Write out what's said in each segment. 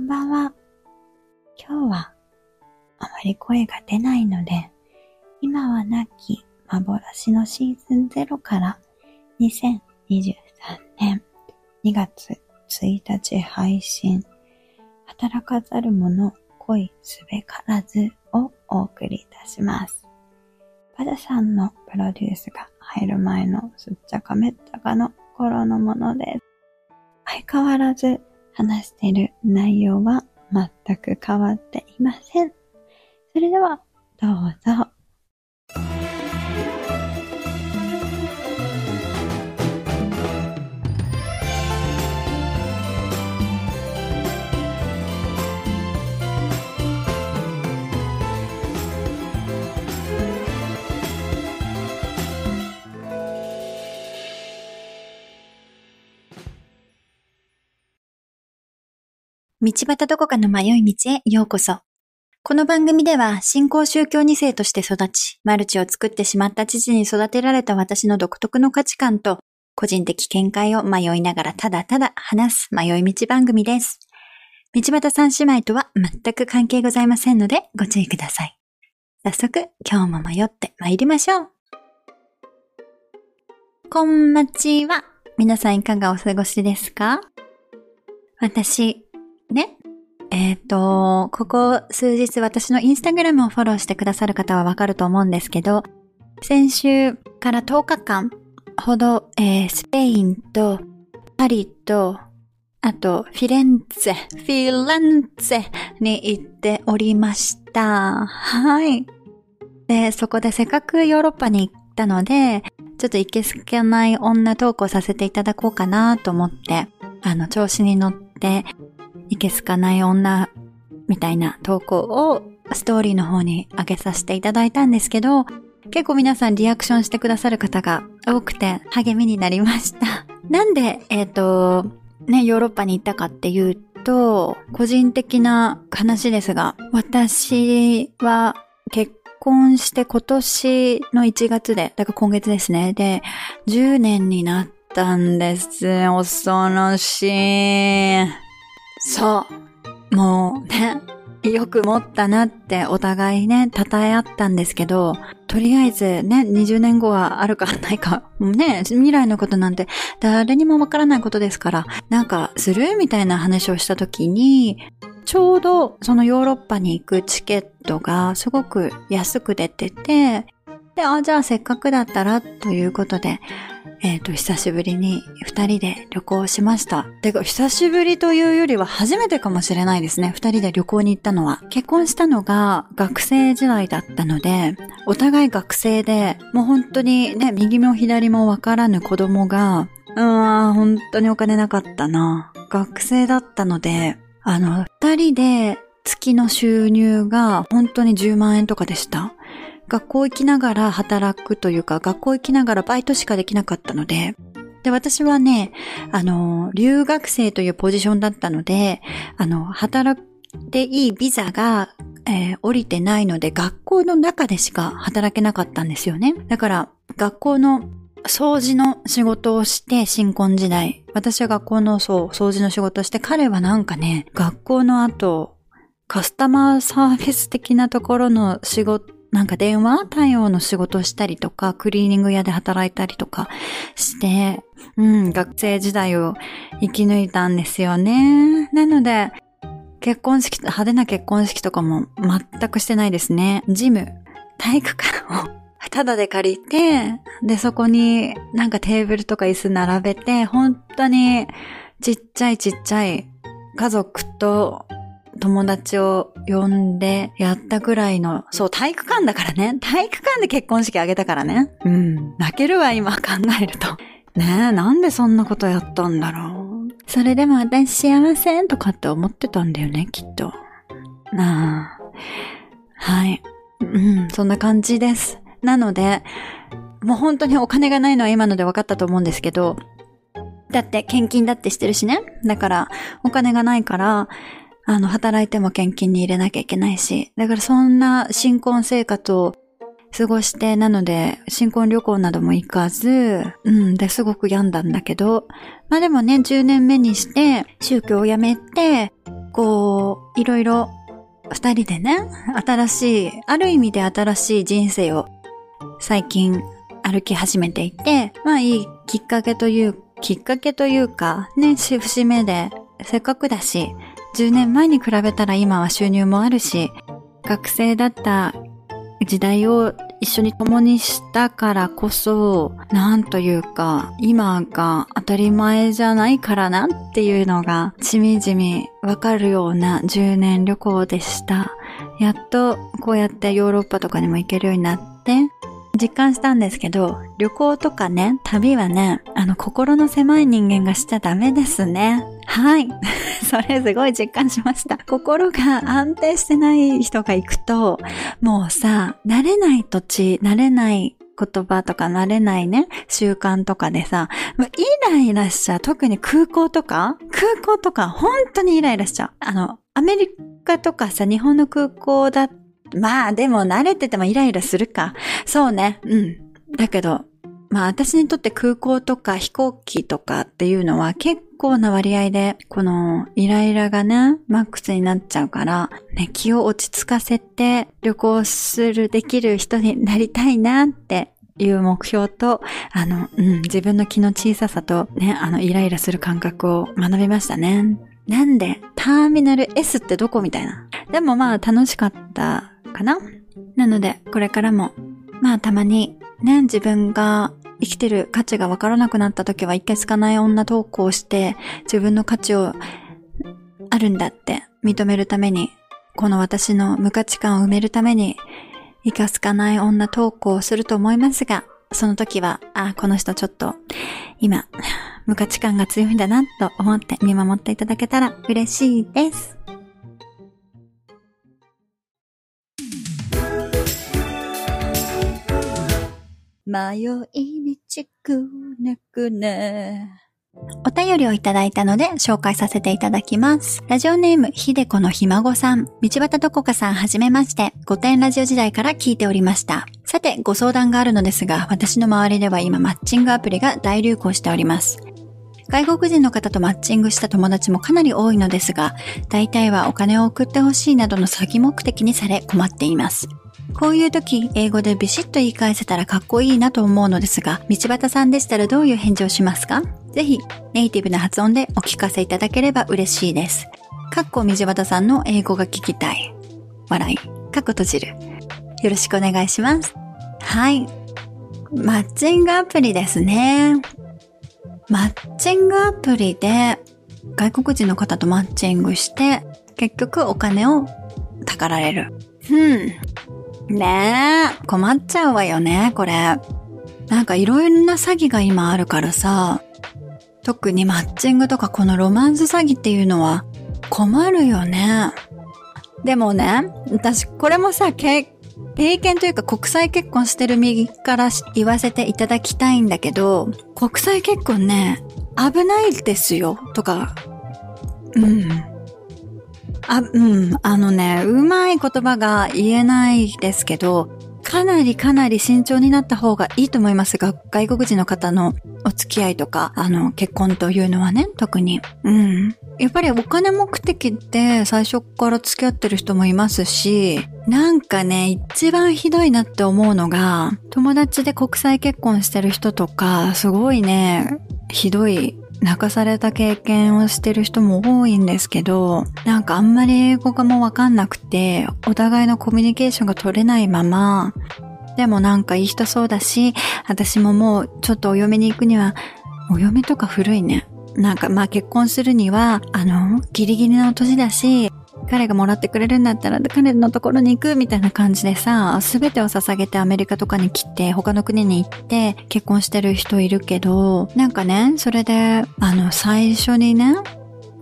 こんばんは。今日はあまり声が出ないので、今はなき幻のシーズン0から2023年2月1日配信、働かざる者恋すべからずをお送りいたします。パダさんのプロデュースが入る前のすっちゃかめったかの頃のものです。相変わらず話している内容は全く変わっていません。それでは、どうぞ。道端どこかの迷い道へようこそ。この番組では新興宗教2世として育ち、マルチを作ってしまった父に育てられた私の独特の価値観と、個人的見解を迷いながらただただ話す迷い道番組です。道端三姉妹とは全く関係ございませんのでご注意ください。早速、今日も迷って参りましょう。こんまちは。皆さんいかがお過ごしですか？私、えっ、ー、と、ここ数日私のインスタグラムをフォローしてくださる方はわかると思うんですけど、先週から10日間ほど、えー、スペインとパリと、あとフィレンツェ、フィレンツェに行っておりました。はい。で、そこでせっかくヨーロッパに行ったので、ちょっといけすけない女トークをさせていただこうかなと思って、あの、調子に乗って、いけすかない女みたいな投稿をストーリーの方に上げさせていただいたんですけど、結構皆さんリアクションしてくださる方が多くて励みになりました。なんで、えっ、ー、と、ね、ヨーロッパに行ったかっていうと、個人的な話ですが、私は結婚して今年の1月で、だから今月ですね。で、10年になったんです。恐ろしい。そう。もうね、よく持ったなってお互いね、称え合ったんですけど、とりあえずね、20年後はあるかないか、ね、未来のことなんて誰にもわからないことですから、なんかするみたいな話をした時に、ちょうどそのヨーロッパに行くチケットがすごく安く出てて、で、あ、じゃあせっかくだったらということで、えっ、ー、と、久しぶりに二人で旅行しました。てか、久しぶりというよりは初めてかもしれないですね。二人で旅行に行ったのは。結婚したのが学生時代だったので、お互い学生で、もう本当にね、右も左もわからぬ子供が、うーん、本当にお金なかったな。学生だったので、あの、二人で月の収入が本当に10万円とかでした。学校行きながら働くというか、学校行きながらバイトしかできなかったので、で、私はね、あの、留学生というポジションだったので、あの、働いていいビザが、えー、降りてないので、学校の中でしか働けなかったんですよね。だから、学校の掃除の仕事をして、新婚時代。私は学校のそう、掃除の仕事をして、彼はなんかね、学校の後、カスタマーサービス的なところの仕事、なんか電話対応の仕事をしたりとか、クリーニング屋で働いたりとかして、うん、学生時代を生き抜いたんですよね。なので、結婚式、派手な結婚式とかも全くしてないですね。ジム、体育館を ただで借りて、で、そこになんかテーブルとか椅子並べて、本当にちっちゃいちっちゃい家族と友達を呼んでやったぐらいの、そう、体育館だからね。体育館で結婚式あげたからね。うん。泣けるわ、今考えると。ねえ、なんでそんなことやったんだろう。それでも私幸せとかって思ってたんだよね、きっと。なあ。はい。うん、そんな感じです。なので、もう本当にお金がないのは今ので分かったと思うんですけど、だって献金だってしてるしね。だから、お金がないから、あの、働いても献金に入れなきゃいけないし、だからそんな新婚生活を過ごして、なので、新婚旅行なども行かず、うん、で、すごく病んだんだけど、まあでもね、10年目にして、宗教を辞めて、こういろいろ二人でね、新しい、ある意味で新しい人生を最近歩き始めていて、まあいいきっかけという、きっかけというか、ね、節目で、せっかくだし、10年前に比べたら今は収入もあるし、学生だった時代を一緒に共にしたからこそ、なんというか、今が当たり前じゃないからなっていうのが、しみじみわかるような10年旅行でした。やっとこうやってヨーロッパとかにも行けるようになって、実感したんですけど、旅行とかね、旅はね、あの、心の狭い人間がしちゃダメですね。はい。それすごい実感しました。心が安定してない人が行くと、もうさ、慣れない土地、慣れない言葉とか慣れないね、習慣とかでさ、もうイライラしちゃう。特に空港とか空港とか本当にイライラしちゃう。あの、アメリカとかさ、日本の空港だっまあでも慣れててもイライラするか。そうね。うん。だけど、まあ私にとって空港とか飛行機とかっていうのは結構な割合で、このイライラがね、マックスになっちゃうから、ね、気を落ち着かせて旅行する、できる人になりたいなっていう目標と、あの、うん、自分の気の小ささとね、あの、イライラする感覚を学びましたね。なんで、ターミナル S ってどこみたいな。でもまあ楽しかったかな？なので、これからも、まあたまにね、自分が生きてる価値がわからなくなった時はいけすかない女投稿して、自分の価値をあるんだって認めるために、この私の無価値観を埋めるために、いかすかない女投稿をすると思いますが、その時は、あ、この人ちょっと、今、無価値観が強いんだなと思って見守っていただけたら嬉しいです。迷い道くねくね。お便りをいただいたので紹介させていただきます。ラジオネーム、ひでこのひ孫さん。道端どこかさんはじめまして。5点ラジオ時代から聞いておりました。さて、ご相談があるのですが、私の周りでは今マッチングアプリが大流行しております。外国人の方とマッチングした友達もかなり多いのですが、大体はお金を送ってほしいなどの詐欺目的にされ困っています。こういう時、英語でビシッと言い返せたらかっこいいなと思うのですが、道端さんでしたらどういう返事をしますか？ぜひ、ネイティブな発音でお聞かせいただければ嬉しいです。かっこ道端さんの英語が聞きたい。笑い。かっこ閉じる。よろしくお願いします。はい。マッチングアプリですね。マッチングアプリで外国人の方とマッチングして、結局お金をたかられる。うん。ねえ、困っちゃうわよね、これ。なんかいろんな詐欺が今あるからさ、特にマッチングとかこのロマンス詐欺っていうのは困るよね。でもね、私これもさ、経験というか国際結婚してる右から言わせていただきたいんだけど、国際結婚ね、危ないですよ、とか、うん。あ、うん。あのね、うまい言葉が言えないですけど、かなりかなり慎重になった方がいいと思いますが、外国人の方のお付き合いとか、あの、結婚というのはね、特に。うん。やっぱりお金目的って最初から付き合ってる人もいますし、なんかね、一番ひどいなって思うのが、友達で国際結婚してる人とか、すごいね、ひどい泣かされた経験をしてる人も多いんですけど、なんかあんまり英語がもうわかんなくて、お互いのコミュニケーションが取れないまま、でもなんかいい人そうだし、私ももうちょっとお嫁に行くには、お嫁とか古いね。なんかまあ結婚するには、あの、ギリギリの年だし、彼がもらってくれるんだったら彼のところに行くみたいな感じでさ、すべてを捧げてアメリカとかに来て、他の国に行って結婚してる人いるけど、なんかね、それで、あの、最初にね、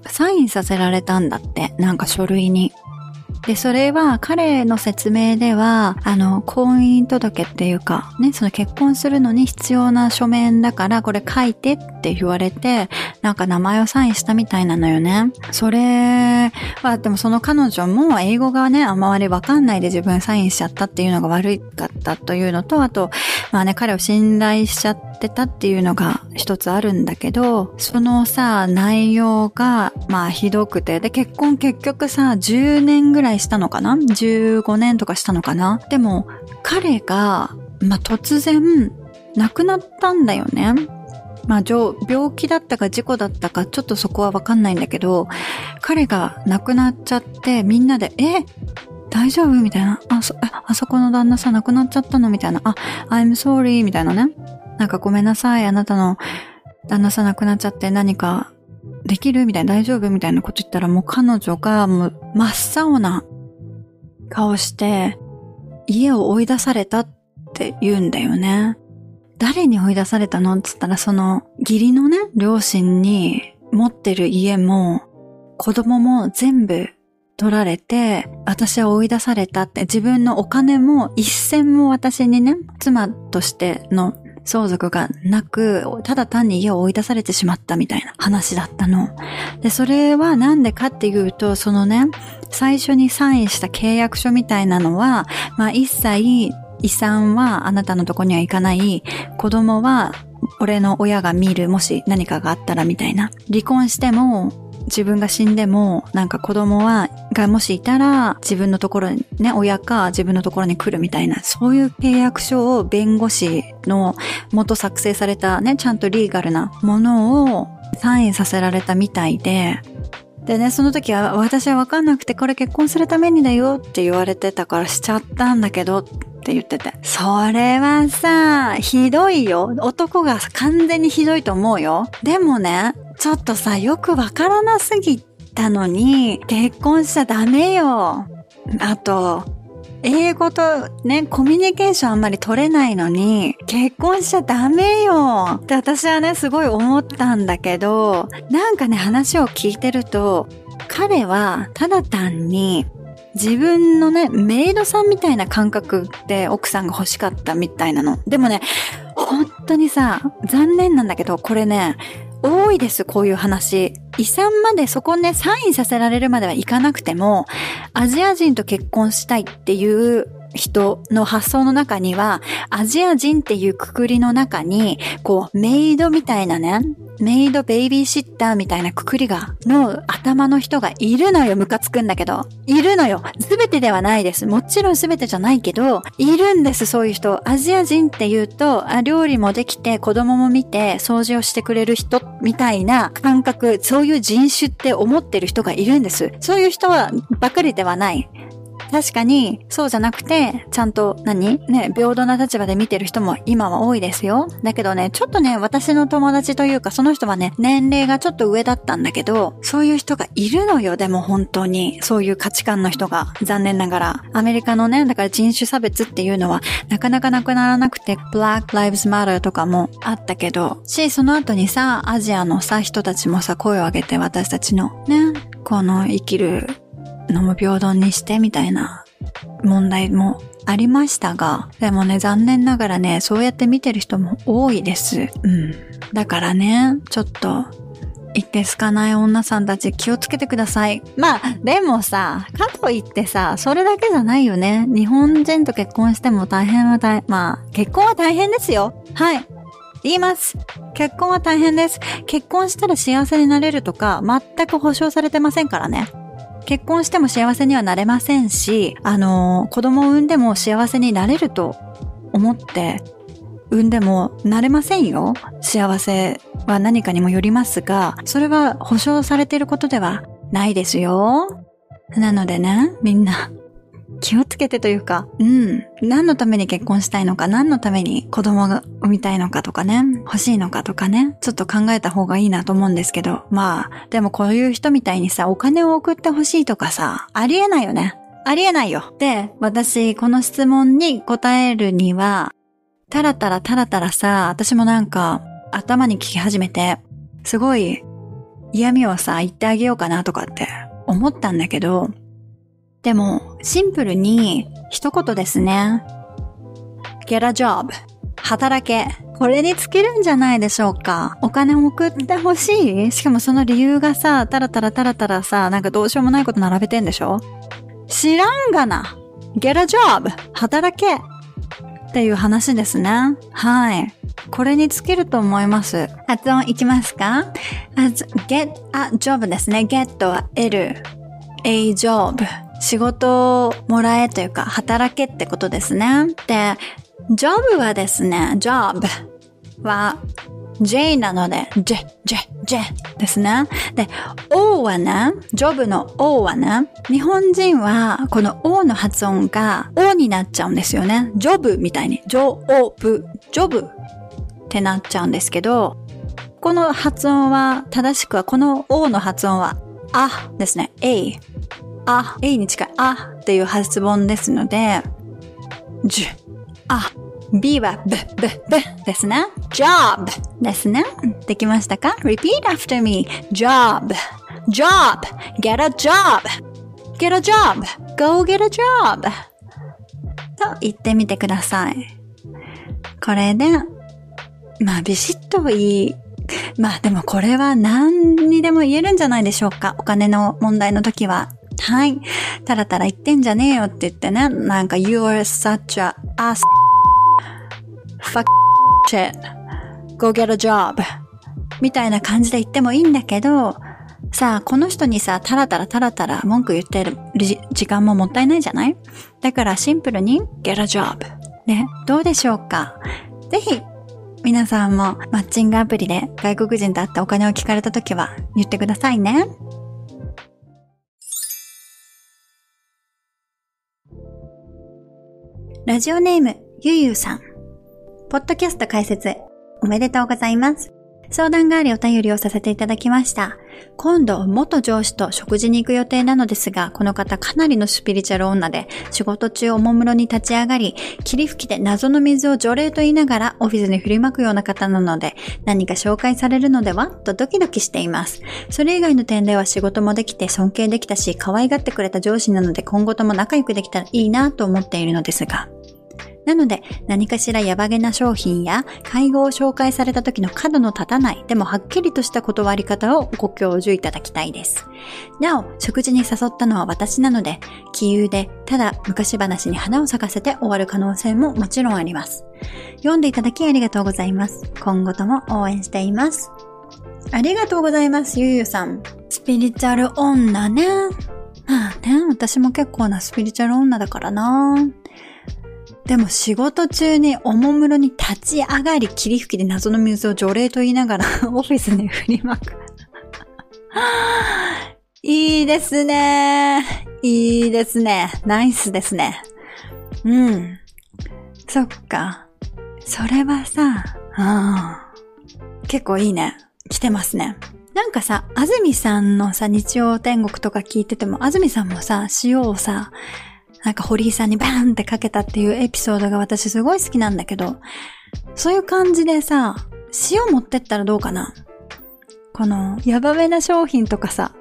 サインさせられたんだって、なんか書類に。で、それは彼の説明では、あの、婚姻届っていうか、ね、その結婚するのに必要な書面だから、これ書いてって言われて、なんか名前をサインしたみたいなのよね。それは、でもその彼女も英語がね、あまりわかんないで自分サインしちゃったっていうのが悪かったというのと、あと、まあね、彼を信頼しちゃってたっていうのが一つあるんだけど、そのさ、内容が、まあひどくて、で、結婚結局さ、10年ぐらいしたのかな ?15 年とかしたのかな？でも、彼が、まあ突然、亡くなったんだよね。まあ、病気だったか事故だったか、ちょっとそこはわかんないんだけど、彼が亡くなっちゃって、みんなで、え？大丈夫？みたいな。あ、そ、あそこの旦那さん亡くなっちゃったの？みたいな。あ、I'm sorry みたいなね。なんかごめんなさい。あなたの旦那さん亡くなっちゃって何かできる？みたいな。大丈夫？みたいなこと言ったらもう彼女がもう真っ青な顔して家を追い出されたって言うんだよね。誰に追い出されたの？って言ったらその義理のね、両親に持ってる家も子供も全部取られて、私は追い出されたって、自分のお金も一銭も私にね、妻としての相続がなく、ただ単に家を追い出されてしまったみたいな話だったの。で、それはなんでかっていうと、そのね、最初にサインした契約書みたいなのは、まあ一切遺産はあなたのとこには行かない、子供は俺の親が見る、もし何かがあったらみたいな。離婚しても自分が死んでも、なんか子供は、がもしいたら、自分のところに、ね、親か自分のところに来るみたいな、そういう契約書を弁護士の元作成されたね、ちゃんとリーガルなものをサインさせられたみたいで、でね、その時は私はわかんなくてこれ結婚するためにだよって言われてたからしちゃったんだけどって言ってて。それはさ、ひどいよ。男が完全にひどいと思うよ。でもね、ちょっとさ、よくわからなすぎたのに、結婚しちゃダメよ。あと、英語とね、コミュニケーションあんまり取れないのに、結婚しちゃダメよって私はね、すごい思ったんだけど、なんかね、話を聞いてると、彼はただ単に自分のね、メイドさんみたいな感覚で奥さんが欲しかったみたいなの。でもね、本当にさ、残念なんだけど、これね、多いです、こういう話。遺産までそこね、サインさせられるまではいかなくても、アジア人と結婚したいっていう人の発想の中には、アジア人っていうくくりの中に、こう、メイドみたいなね、メイドベイビーシッターみたいなくくりが、の頭の人がいるのよ、ムカつくんだけど。いるのよ。すべてではないです。もちろんすべてじゃないけど、いるんです、そういう人。アジア人って言うと、あ料理もできて、子供も見て、掃除をしてくれる人、みたいな感覚、そういう人種って思ってる人がいるんです。そういう人は、ばかりではない。確かに、そうじゃなくて、ちゃんと何、ね、平等な立場で見てる人も今は多いですよ。だけどね、ちょっとね、私の友達というか、その人はね、年齢がちょっと上だったんだけど、そういう人がいるのよ、でも本当に。そういう価値観の人が、残念ながら。アメリカのね、だから人種差別っていうのは、なかなかなくならなくて、Black Lives Matter とかもあったけど、し、その後にさ、アジアのさ、人たちもさ、声を上げて私たちの、ね、この生きるのも平等にしてみたいな問題もありましたが、でもね、残念ながらね、そうやって見てる人も多いです。うん。だからね、ちょっと、いけすかない女さんたち気をつけてください。まあ、でもさ、かといってさ、それだけじゃないよね。日本人と結婚しても大変は大、まあ、結婚は大変ですよ。はい。言います。結婚は大変です。結婚したら幸せになれるとか、全く保証されてませんからね。結婚しても幸せにはなれませんし、あの、子供を産んでも幸せになれると思って産んでもなれませんよ。幸せは何かにもよりますが、それは保証されていることではないですよ。なのでね、みんな気をつけてというか、うん。何のために結婚したいのか、何のために子供が産みたいのかとかね、欲しいのかとかね、ちょっと考えた方がいいなと思うんですけど、まあ、でもこういう人みたいにさ、お金を送って欲しいとかさ、ありえないよね。ありえないよ。で、私、この質問に答えるには、たらたらたらたらさ、私もなんか、頭に聞き始めて、すごい、嫌味をさ、言ってあげようかなとかって思ったんだけど、でも、シンプルに、一言ですね。get a job. 働け。これに尽きるんじゃないでしょうか。お金を送ってほしいしかもその理由がさ、タラタラタラタラさ、なんかどうしようもないこと並べてんでしょ知らんがな。get a job. 働け。っていう話ですね。はい。これに尽きると思います。発音いきますか？get a job ですね。get は得る。a job。仕事をもらえというか、働けってことですね。で、job はですね、job は J なので、J、J、J ですね。で、O はね、ジョブの O はね、日本人はこの O の発音が O になっちゃうんですよね。ジョブみたいに、ジョオブ、ジョブってなっちゃうんですけど、この発音は、正しくはこの O の発音は、あですね。A。あ、A に近い、あっていう発音ですので、じゅ、あ。B は B、B、B ですね。job ですね。できましたか ?repeat after me. job, job, get a job, get a job, go get a job と言ってみてください。これで、まあビシッといい。まあでもこれは何にでも言えるんじゃないでしょうか。お金の問題の時は。はい。たらたら言ってんじゃねえよって言ってね。なんか you're such a ass fuck shit. go get a job. みたいな感じで言ってもいいんだけど、さあ、この人にさ、たらたらたらたら文句言ってる時間ももったいないじゃない？だからシンプルに get a job. ね、どうでしょうか？ぜひ、皆さんもマッチングアプリで外国人と会ってお金を聞かれた時は言ってくださいね。ラジオネーム、ゆゆうさん。ポッドキャスト解説、おめでとうございます。相談がありお便りをさせていただきました。今度、元上司と食事に行く予定なのですが、この方かなりのスピリチュアル女で、仕事中おもむろに立ち上がり、霧吹きで謎の水を除霊と言いながらオフィスに振りまくような方なので、何か紹介されるのではとドキドキしています。それ以外の点では仕事もできて尊敬できたし、可愛がってくれた上司なので今後とも仲良くできたらいいなと思っているのですが、なので、何かしらヤバげな商品や会合を紹介された時の角の立たない、でもはっきりとした断り方をご教授いただきたいです。なお、食事に誘ったのは私なので、気憂で、ただ昔話に花を咲かせて終わる可能性ももちろんあります。読んでいただきありがとうございます。今後とも応援しています。ありがとうございます、ゆうゆさん。スピリチュアル女ね。まあね、私も結構なスピリチュアル女だからな。でも仕事中におもむろに立ち上がり霧吹きで謎の水を除霊と言いながら オフィスに振りまく。いいですね。いいですね。ナイスですね。うん。そっか。それはさ、うん。結構いいね。来てますね。なんかさ、安住さんのさ、日曜天国とか聞いてても、安住さんもさ、塩をさ、なんか堀井さんにバーンってかけたっていうエピソードが私すごい好きなんだけど、そういう感じでさ、塩持ってったらどうかな？この、ヤバめな商品とかさ、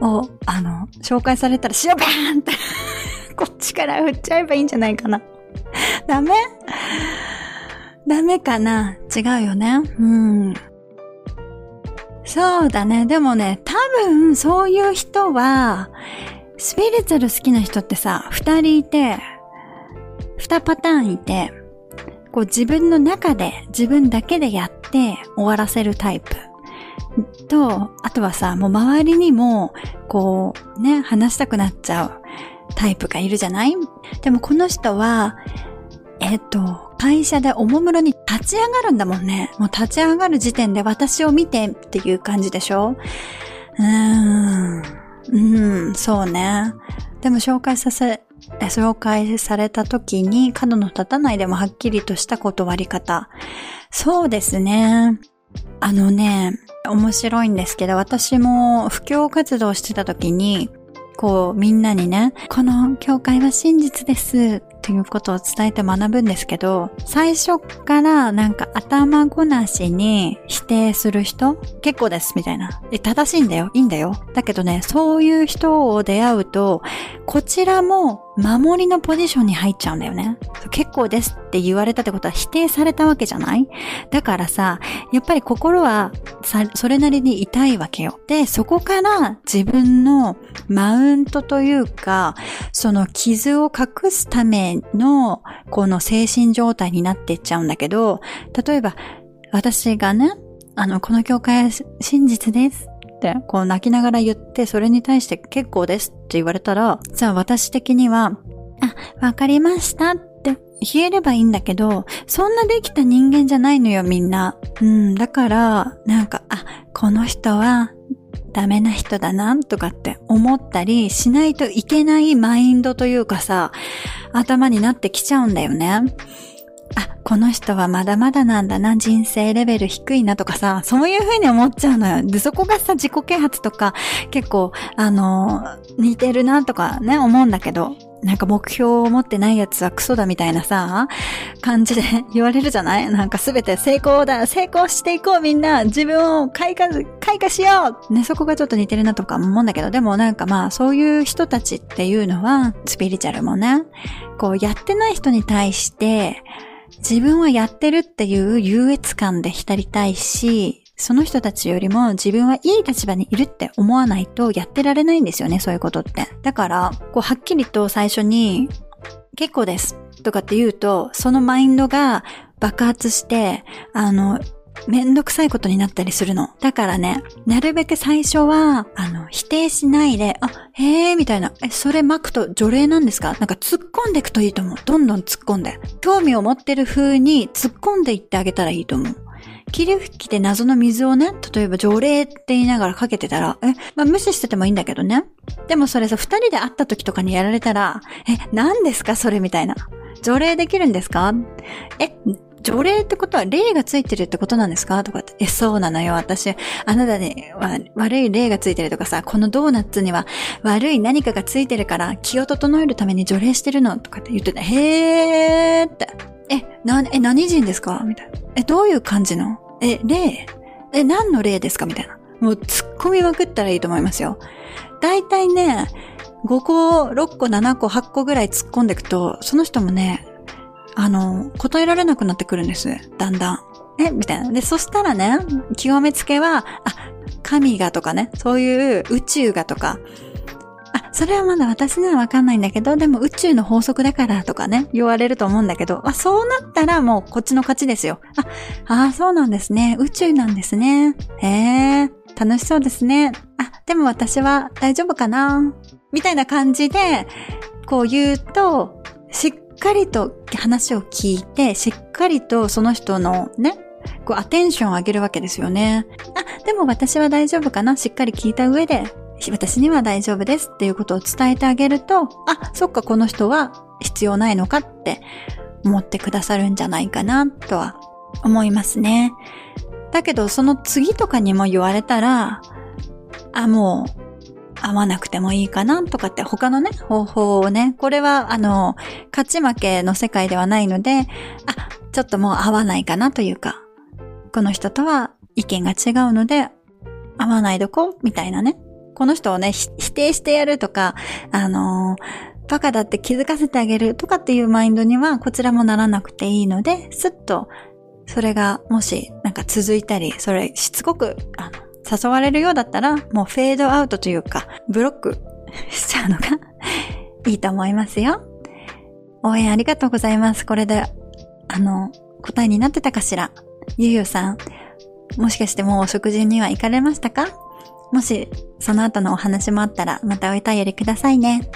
を、あの、紹介されたら塩バーンって こっちから振っちゃえばいいんじゃないかな。ダメ？ダメかな？違うよね。うん。そうだね。でもね、多分そういう人は、スピリチュアル好きな人ってさ、二人いて、二パターンいて、こう自分の中で自分だけでやって終わらせるタイプ。と、あとはさ、もう周りにも、こう、ね、話したくなっちゃうタイプがいるじゃない？でもこの人は、えっ、と、会社でおもむろに立ち上がるんだもんね。もう立ち上がる時点で私を見てっていう感じでしょ？うーん。うん、そうね。でも紹介させ、紹介された時に角の立たないでもはっきりとした断り方。そうですね。あのね、面白いんですけど、私も布教活動してた時に、こうみんなにね、この教会は真実ですっていうことを伝えて学ぶんですけど、最初からなんか頭ごなしに否定する人結構ですみたいな。え正しいんだよいいんだよ。だけどね、そういう人を出会うと、こちらも守りのポジションに入っちゃうんだよね。結構ですって言われたってことは否定されたわけじゃない？だからさ、やっぱり心は、それなりに痛いわけよ。で、そこから自分のマウントというか、その傷を隠すための、この精神状態になっていっちゃうんだけど、例えば、私がね、あの、この教会は真実です、こう泣きながら言って、それに対して結構ですって言われたら、じゃあ私的には、あ、わかりましたって言えればいいんだけど、そんなできた人間じゃないのよ、みんな。うん、だから、なんか、あ、この人はダメな人だな、とかって思ったりしないといけないマインドというかさ、頭になってきちゃうんだよね。あ、この人はまだまだなんだな、人生レベル低いなとかさ、そういう風に思っちゃうのよ。で、そこがさ、自己啓発とか結構、あの、似てるなとかね、思うんだけど、なんか目標を持ってないやつはクソだみたいなさ、感じで 言われるじゃない？なんかすべて成功だ、成功していこうみんな、自分を開花、開花しようね、そこがちょっと似てるなとか思うんだけど、でもなんかまあそういう人たちっていうのは、スピリチュアルもね、こうやってない人に対して、自分はやってるっていう優越感で浸りたいし、その人たちよりも自分はいい立場にいるって思わないとやってられないんですよね、そういうことって。だから、こう、はっきりと最初に、結構ですとかって言うと、そのマインドが爆発して、あの、めんどくさいことになったりするの。だからね、なるべく最初は、あの、否定しないで、あ、へえ、みたいな。え、それ巻くと除霊なんですか？なんか突っ込んでいくといいと思う。どんどん突っ込んで。興味を持ってる風に突っ込んでいってあげたらいいと思う。霧吹きで謎の水をね、例えば除霊って言いながらかけてたら、え、まあ無視しててもいいんだけどね。でもそれさ、二人で会った時とかにやられたら、え、何ですか？それみたいな。除霊できるんですか？え、除霊ってことは霊がついてるってことなんですか？とかって。え、そうなのよ。私、あなたには悪い霊がついてるとかさ、このドーナツには悪い何かがついてるから気を整えるために除霊してるの？とかって言ってた。へーって。え、な、え、何人ですか？みたいな。え、どういう感じの？え、例え、何の例ですか？みたいな。もう突っ込みまくったらいいと思いますよ。だいたいね、5個、6個、7個、8個ぐらい突っ込んでいくと、その人もね、あの、答えられなくなってくるんです。だんだん。えみたいな。で、そしたらね、極めつけは、あ、神がとかね、そういう宇宙がとか、あ、それはまだ私にはわかんないんだけど、でも宇宙の法則だからとかね、言われると思うんだけど、あ、そうなったらもうこっちの勝ちですよ。あ、あそうなんですね。宇宙なんですね。へえ、楽しそうですね。あ、でも私は大丈夫かなみたいな感じで、こう言うと、しっかりと話を聞いて、しっかりとその人のね、こうアテンションを上げるわけですよね。あ、でも私は大丈夫かな？しっかり聞いた上で、私には大丈夫ですっていうことを伝えてあげると、あ、そっかこの人は必要ないのかって思ってくださるんじゃないかなとは思いますね。だけどその次とかにも言われたら、あ、もう会わなくてもいいかなとかって他のね、方法をね、これはあの、勝ち負けの世界ではないので、あ、ちょっともう会わないかなというか、この人とは意見が違うので、会わないどこみたいなね。この人をね、否定してやるとか、あの、バカだって気づかせてあげるとかっていうマインドにはこちらもならなくていいので、すっと、それがもしなんか続いたり、それしつこく、あの、誘われるようだったら、もうフェードアウトというか、ブロック しちゃうのが いいと思いますよ。応援ありがとうございます。これで、あの、答えになってたかしら？ゆうゆうさん、もしかしてもうお食事には行かれましたか？もし、その後のお話もあったら、またお便りくださいね。